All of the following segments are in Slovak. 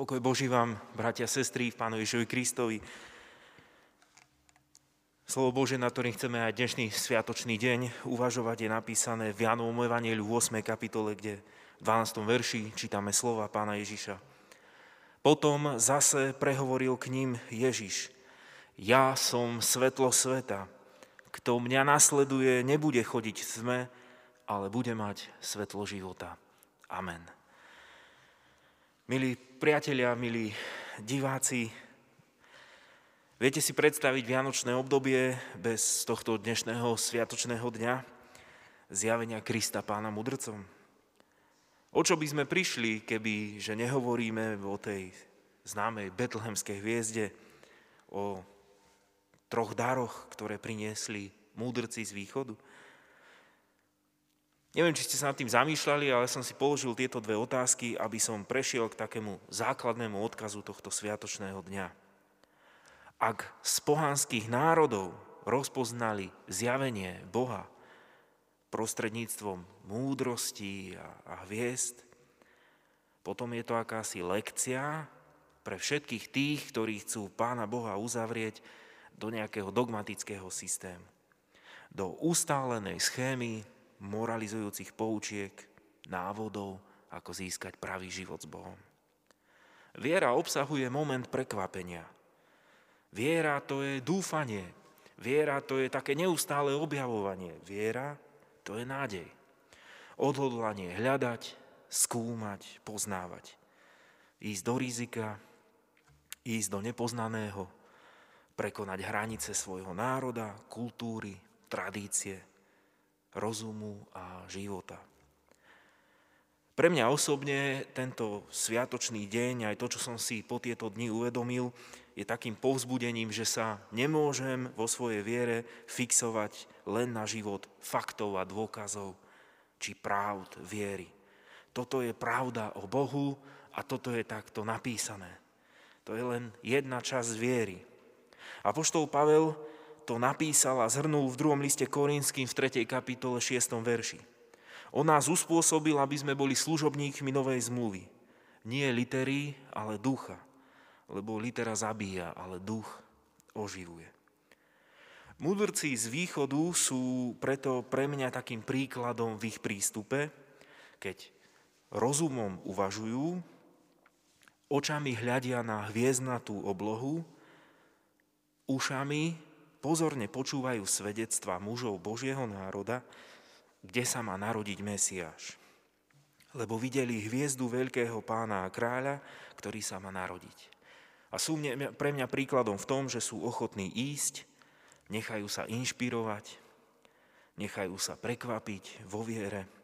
Pokoj Boží vám, bratia sestry, v Pánu Ježovi Kristovi. Slovo Bože, na ktorým chceme aj dnešný sviatočný deň uvažovať, je napísané v Janovom Evangeliu v 8. kapitole, kde v 12. verši čítame slova Pána Ježiša. Potom zase prehovoril k ním Ježiš. Ja som svetlo sveta. Kto mňa nasleduje, nebude chodiť v tme, ale bude mať svetlo života. Amen. Milí priatelia, milí diváci, viete si predstaviť vianočné obdobie bez tohto dnešného sviatočného dňa, zjavenia Krista pána mudrcom? O čo by sme prišli, keby, že nehovoríme o tej známej betlehemskej hviezde, o troch daroch, ktoré priniesli múdrci z východu? Neviem, či ste sa nad tým zamýšľali, ale som si položil tieto dve otázky, aby som prešiel k takému základnému odkazu tohto sviatočného dňa. Ak z pohanských národov rozpoznali zjavenie Boha prostredníctvom múdrosti a, a hviezd, potom je to akási lekcia pre všetkých tých, ktorí chcú Pána Boha uzavrieť do nejakého dogmatického systému. Do ustálenej schémy moralizujúcich poučiek, návodov, ako získať pravý život s Bohom. Viera obsahuje moment prekvapenia. Viera to je dúfanie. Viera to je také neustále objavovanie. Viera to je nádej. Odhodlanie hľadať, skúmať, poznávať. Ísť do rizika, ísť do nepoznaného, prekonať hranice svojho národa, kultúry, tradície – rozumu a života. Pre mňa osobne tento sviatočný deň, aj to, čo som si po tieto dni uvedomil, je takým povzbudením, že sa nemôžem vo svojej viere fixovať len na život faktov a dôkazov či pravd viery. Toto je pravda o Bohu a toto je takto napísané. To je len jedna časť viery. A poštol Pavel to napísal a zhrnul v druhom liste Korinským v 3. kapitole 6. verši. On nás uspôsobil, aby sme boli služobníkmi novej zmluvy. Nie litery, ale ducha. Lebo litera zabíja, ale duch oživuje. Mudrci z východu sú preto pre mňa takým príkladom v ich prístupe, keď rozumom uvažujú, očami hľadia na hviezdnatú oblohu, ušami pozorne počúvajú svedectva mužov Božieho národa, kde sa má narodiť Mesiáš. Lebo videli hviezdu veľkého pána a kráľa, ktorý sa má narodiť. A sú pre mňa príkladom v tom, že sú ochotní ísť, nechajú sa inšpirovať, nechajú sa prekvapiť vo viere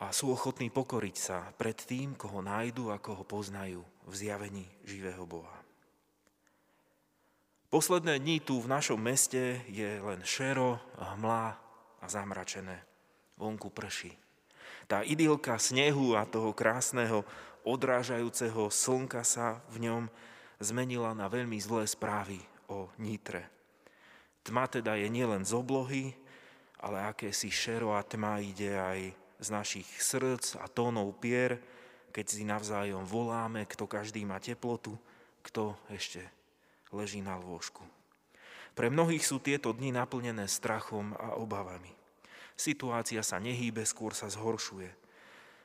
a sú ochotní pokoriť sa pred tým, koho nájdu a koho poznajú v zjavení živého Boha. Posledné dni tu v našom meste je len šero, hmla a zamračené. Vonku prší. Tá idylka snehu a toho krásneho odrážajúceho slnka sa v ňom zmenila na veľmi zlé správy o Nitre. Tma teda je nielen z oblohy, ale akési šero a tma ide aj z našich srdc a tónov pier, keď si navzájom voláme, kto každý má teplotu, kto ešte leží na lôžku. Pre mnohých sú tieto dni naplnené strachom a obavami. Situácia sa nehýbe, skôr sa zhoršuje.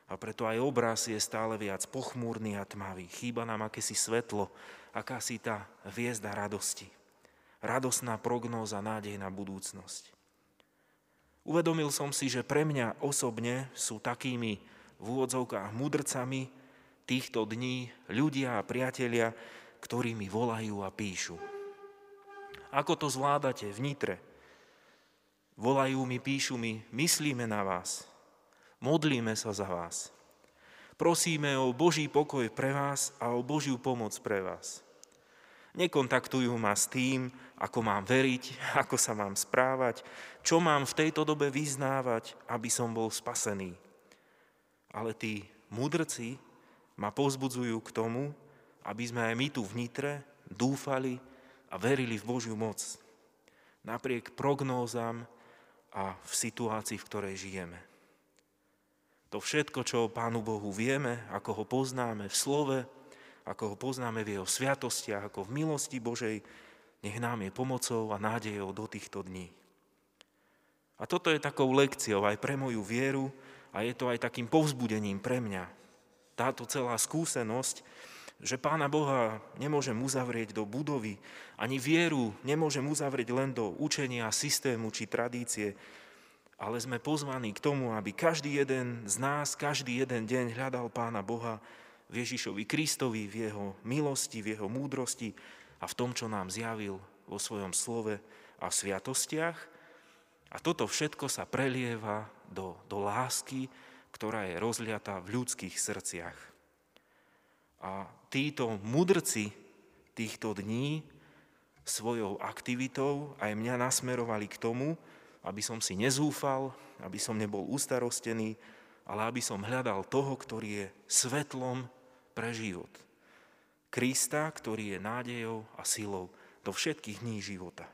A preto aj obraz je stále viac pochmúrny a tmavý. Chýba nám akési svetlo, akási tá hviezda radosti. Radosná prognóza, nádej na budúcnosť. Uvedomil som si, že pre mňa osobne sú takými v úvodzovkách mudrcami týchto dní ľudia a priatelia, ktorí mi volajú a píšu. Ako to zvládate v Nitre? Volajú mi, píšu mi, myslíme na vás, modlíme sa za vás. Prosíme o Boží pokoj pre vás a o Božiu pomoc pre vás. Nekontaktujú ma s tým, ako mám veriť, ako sa mám správať, čo mám v tejto dobe vyznávať, aby som bol spasený. Ale tí mudrci ma pozbudzujú k tomu, aby sme aj my tu v Nitre dúfali a verili v Božiu moc. Napriek prognózam a v situácii, v ktorej žijeme. To všetko, čo o Pánu Bohu vieme, ako ho poznáme v slove, ako ho poznáme v jeho sviatostiach, ako v milosti Božej, nech nám je pomocou a nádejou do týchto dní. A toto je takou lekciou aj pre moju vieru a je to aj takým povzbudením pre mňa. Táto celá skúsenosť, že Pána Boha nemôžem uzavrieť do budovy, ani vieru nemôžem uzavrieť len do učenia, systému či tradície, ale sme pozvaní k tomu, aby každý jeden z nás, každý jeden deň hľadal Pána Boha v Ježišovi Kristovi, v Jeho milosti, v Jeho múdrosti a v tom, čo nám zjavil vo svojom slove a sviatostiach. A toto všetko sa prelieva do, do lásky, ktorá je rozliatá v ľudských srdciach. A títo mudrci týchto dní svojou aktivitou aj mňa nasmerovali k tomu, aby som si nezúfal, aby som nebol ustarostený, ale aby som hľadal toho, ktorý je svetlom pre život. Krista, ktorý je nádejou a silou do všetkých dní života.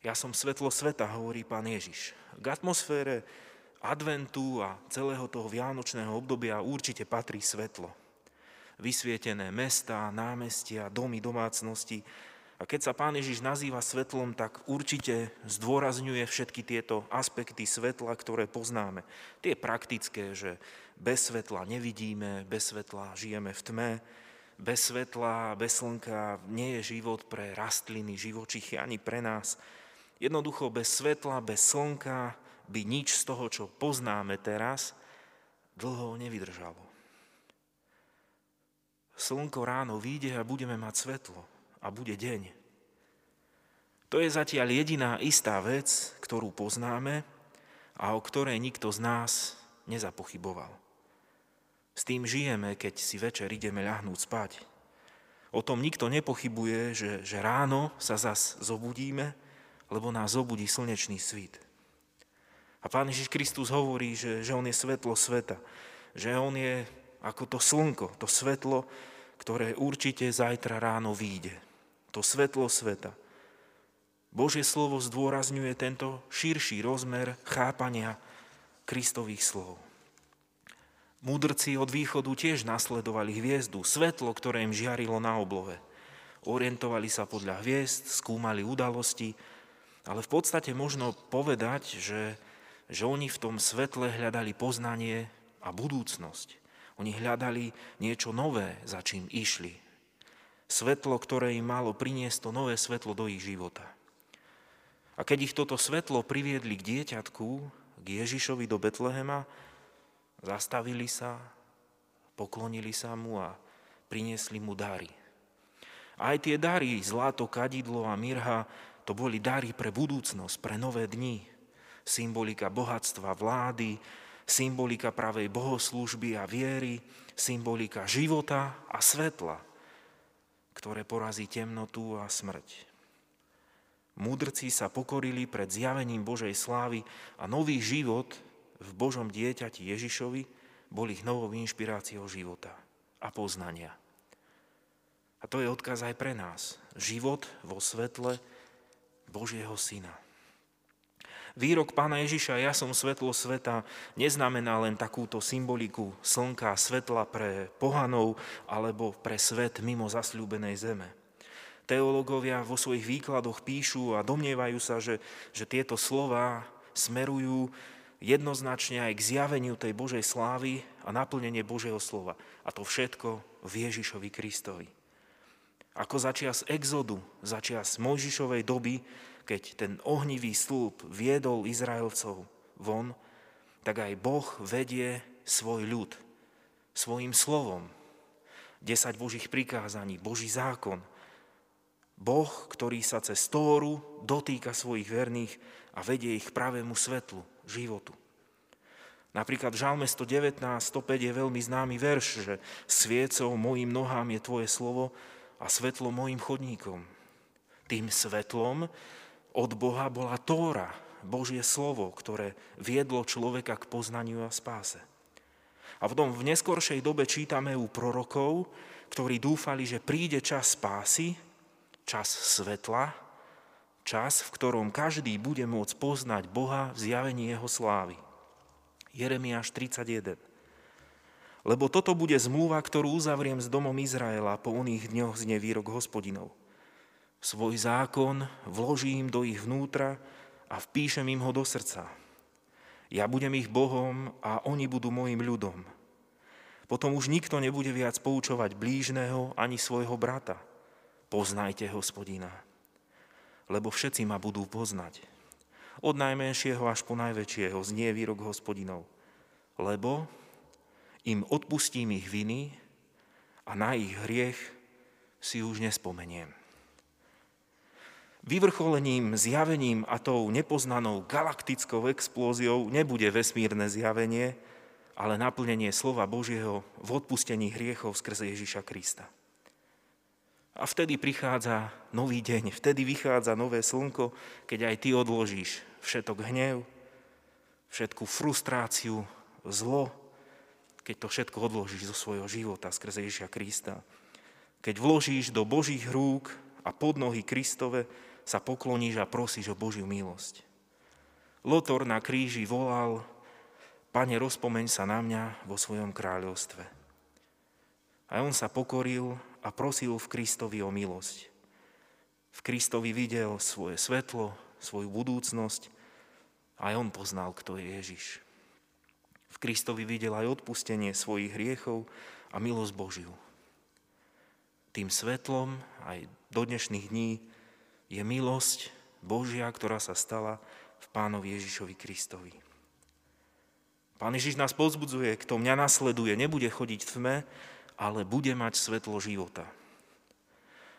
Ja som svetlo sveta, hovorí pán Ježiš. K atmosfére adventu a celého toho vianočného obdobia určite patrí svetlo. Vysvietené mesta, námestia, domy, domácnosti, a keď sa Pán Ježiš nazýva svetlom, tak určite zdôrazňuje všetky tieto aspekty svetla, ktoré poznáme. Tie praktické, že bez svetla nevidíme, bez svetla žijeme v tme, bez svetla, bez slnka nie je život pre rastliny, živočichy ani pre nás. Jednoducho bez svetla, bez slnka by nič z toho, čo poznáme teraz, dlho nevydržalo. Slnko ráno vyjde a budeme mať svetlo a bude deň. To je zatiaľ jediná istá vec, ktorú poznáme a o ktorej nikto z nás nezapochyboval. S tým žijeme, keď si večer ideme ľahnúť spať. O tom nikto nepochybuje, že, že ráno sa zas zobudíme, lebo nás zobudí slnečný svit. A Pán Ježiš Kristus hovorí, že, že On je svetlo sveta, že On je ako to slnko, to svetlo, ktoré určite zajtra ráno vyjde to svetlo sveta. Božie slovo zdôrazňuje tento širší rozmer chápania Kristových slov. Múdrci od východu tiež nasledovali hviezdu, svetlo, ktoré im žiarilo na oblove. Orientovali sa podľa hviezd, skúmali udalosti, ale v podstate možno povedať, že, že oni v tom svetle hľadali poznanie a budúcnosť. Oni hľadali niečo nové, za čím išli, Svetlo, ktoré im malo priniesť to nové svetlo do ich života. A keď ich toto svetlo priviedli k dieťatku, k Ježišovi do Betlehema, zastavili sa, poklonili sa mu a priniesli mu dary. Aj tie dary, zlato, kadidlo a mirha, to boli dary pre budúcnosť, pre nové dni. Symbolika bohatstva, vlády, symbolika pravej bohoslúžby a viery, symbolika života a svetla ktoré porazí temnotu a smrť. Múdrci sa pokorili pred zjavením Božej slávy a nový život v Božom dieťati Ježišovi bol ich novou inšpiráciou života a poznania. A to je odkaz aj pre nás. Život vo svetle Božieho Syna. Výrok pána Ježiša, ja som svetlo sveta, neznamená len takúto symboliku slnka, svetla pre pohanov alebo pre svet mimo zasľúbenej zeme. Teológovia vo svojich výkladoch píšu a domnievajú sa, že, že tieto slova smerujú jednoznačne aj k zjaveniu tej Božej slávy a naplnenie Božieho slova. A to všetko v Ježišovi Kristovi. Ako začias exodu, začias Mojžišovej doby, keď ten ohnivý stĺp viedol Izraelcov von, tak aj Boh vedie svoj ľud svojim slovom. 10 Božích prikázaní, Boží zákon. Boh, ktorý sa cez Tóru dotýka svojich verných a vedie ich pravému svetlu, životu. Napríklad v Žalme 119, 105 je veľmi známy verš, že sviecou mojim nohám je tvoje slovo a svetlo mojim chodníkom. Tým svetlom od Boha bola Tóra, Božie slovo, ktoré viedlo človeka k poznaniu a spáse. A v tom v neskoršej dobe čítame u prorokov, ktorí dúfali, že príde čas spásy, čas svetla, čas, v ktorom každý bude môcť poznať Boha v zjavení Jeho slávy. Jeremiáš 31. Lebo toto bude zmluva, ktorú uzavriem s domom Izraela po oných dňoch znie výrok hospodinov. Svoj zákon vložím do ich vnútra a vpíšem im ho do srdca. Ja budem ich Bohom a oni budú môjim ľudom. Potom už nikto nebude viac poučovať blížneho ani svojho brata. Poznajte hospodina, lebo všetci ma budú poznať. Od najmenšieho až po najväčšieho znie výrok hospodinov. Lebo im odpustím ich viny a na ich hriech si už nespomeniem. Vyvrcholením, zjavením a tou nepoznanou galaktickou explóziou nebude vesmírne zjavenie, ale naplnenie slova Božieho v odpustení hriechov skrze Ježiša Krista. A vtedy prichádza nový deň, vtedy vychádza nové slnko, keď aj ty odložíš všetok hnev, všetku frustráciu, zlo, keď to všetko odložíš zo svojho života skrze Ježiša Krista. Keď vložíš do Božích rúk a pod nohy Kristove, sa pokloníš a prosíš o Božiu milosť. Lotor na kríži volal, Pane, rozpomeň sa na mňa vo svojom kráľovstve. A on sa pokoril a prosil v Kristovi o milosť. V Kristovi videl svoje svetlo, svoju budúcnosť a on poznal, kto je Ježiš. V Kristovi videl aj odpustenie svojich hriechov a milosť Božiu. Tým svetlom aj do dnešných dní je milosť Božia, ktorá sa stala v Pánovi Ježišovi Kristovi. Pán Ježiš nás pozbudzuje, kto mňa nasleduje, nebude chodiť v tme, ale bude mať svetlo života.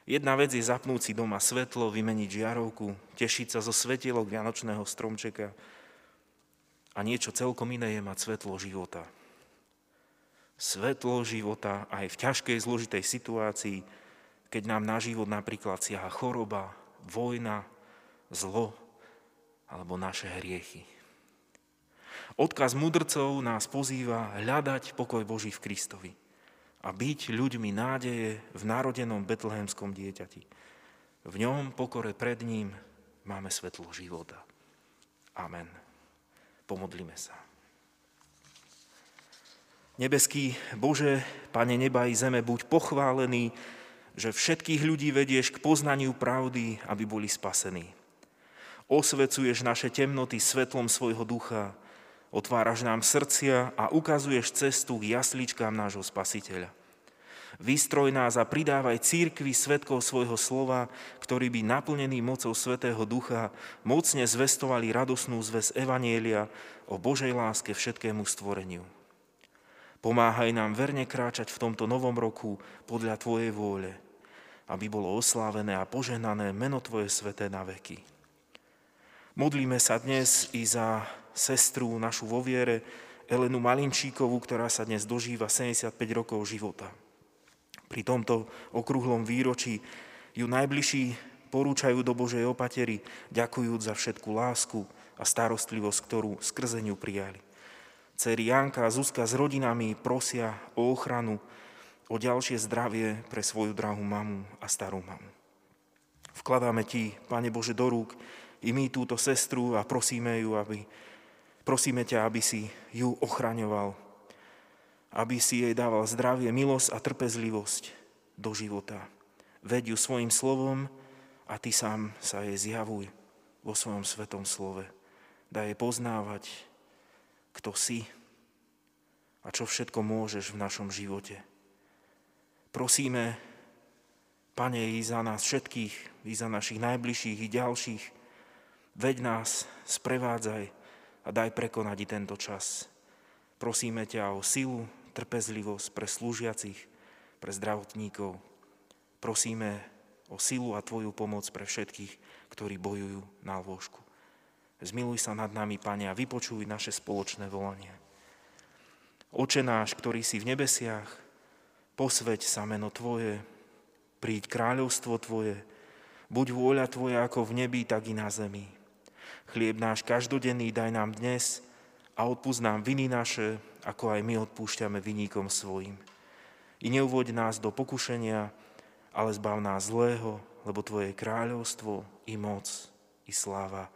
Jedna vec je zapnúť si doma svetlo, vymeniť žiarovku, tešiť sa zo svetielok Vianočného stromčeka, a niečo celkom iné je mať svetlo života. Svetlo života aj v ťažkej, zložitej situácii, keď nám na život napríklad siaha choroba, vojna, zlo alebo naše hriechy. Odkaz mudrcov nás pozýva hľadať pokoj Boží v Kristovi a byť ľuďmi nádeje v narodenom betlehemskom dieťati. V ňom pokore pred ním máme svetlo života. Amen. Pomodlíme sa. Nebeský Bože, Pane neba i zeme, buď pochválený, že všetkých ľudí vedieš k poznaniu pravdy, aby boli spasení. Osvecuješ naše temnoty svetlom svojho ducha, otváraš nám srdcia a ukazuješ cestu k jasličkám nášho spasiteľa. Vystroj nás a pridávaj církvi svetkov svojho slova, ktorí by naplnení mocou Svetého Ducha mocne zvestovali radosnú zväz Evanielia o Božej láske všetkému stvoreniu. Pomáhaj nám verne kráčať v tomto novom roku podľa Tvojej vôle, aby bolo oslávené a poženané meno Tvoje sveté na veky. Modlíme sa dnes i za sestru našu vo viere, Elenu Malinčíkovú, ktorá sa dnes dožíva 75 rokov života. Pri tomto okrúhlom výročí ju najbližší porúčajú do Božej opatery, ďakujúc za všetku lásku a starostlivosť, ktorú skrze prijali. Cery Janka a Zuzka s rodinami prosia o ochranu, o ďalšie zdravie pre svoju drahú mamu a starú mamu. Vkladáme Ti, Pane Bože, do rúk i my túto sestru a prosíme ju, aby, prosíme ťa, aby si ju ochraňoval aby si jej dával zdravie, milosť a trpezlivosť do života. Veď ju svojim slovom a ty sám sa jej zjavuj vo svojom svetom slove. Daj jej poznávať, kto si a čo všetko môžeš v našom živote. Prosíme, Pane, i za nás všetkých, i za našich najbližších, i ďalších, veď nás, sprevádzaj a daj prekonať i tento čas. Prosíme ťa o silu, trpezlivosť pre slúžiacich, pre zdravotníkov. Prosíme o silu a Tvoju pomoc pre všetkých, ktorí bojujú na lôžku. Zmiluj sa nad nami, Pane, a vypočuj naše spoločné volanie. Oče náš, ktorý si v nebesiach, posveď sa meno Tvoje, príď kráľovstvo Tvoje, buď vôľa Tvoja ako v nebi, tak i na zemi. Chlieb náš každodenný daj nám dnes a odpúsť nám viny naše, ako aj my odpúšťame vyníkom svojim. I neuvoď nás do pokušenia, ale zbav nás zlého, lebo Tvoje kráľovstvo i moc i sláva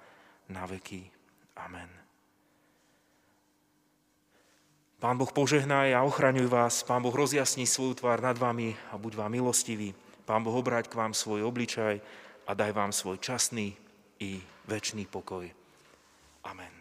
na veky. Amen. Pán Boh požehnaj a ochraňuj vás, Pán Boh rozjasní svoju tvár nad vami a buď vám milostivý. Pán Boh obráť k vám svoj obličaj a daj vám svoj časný i väčší pokoj. Amen.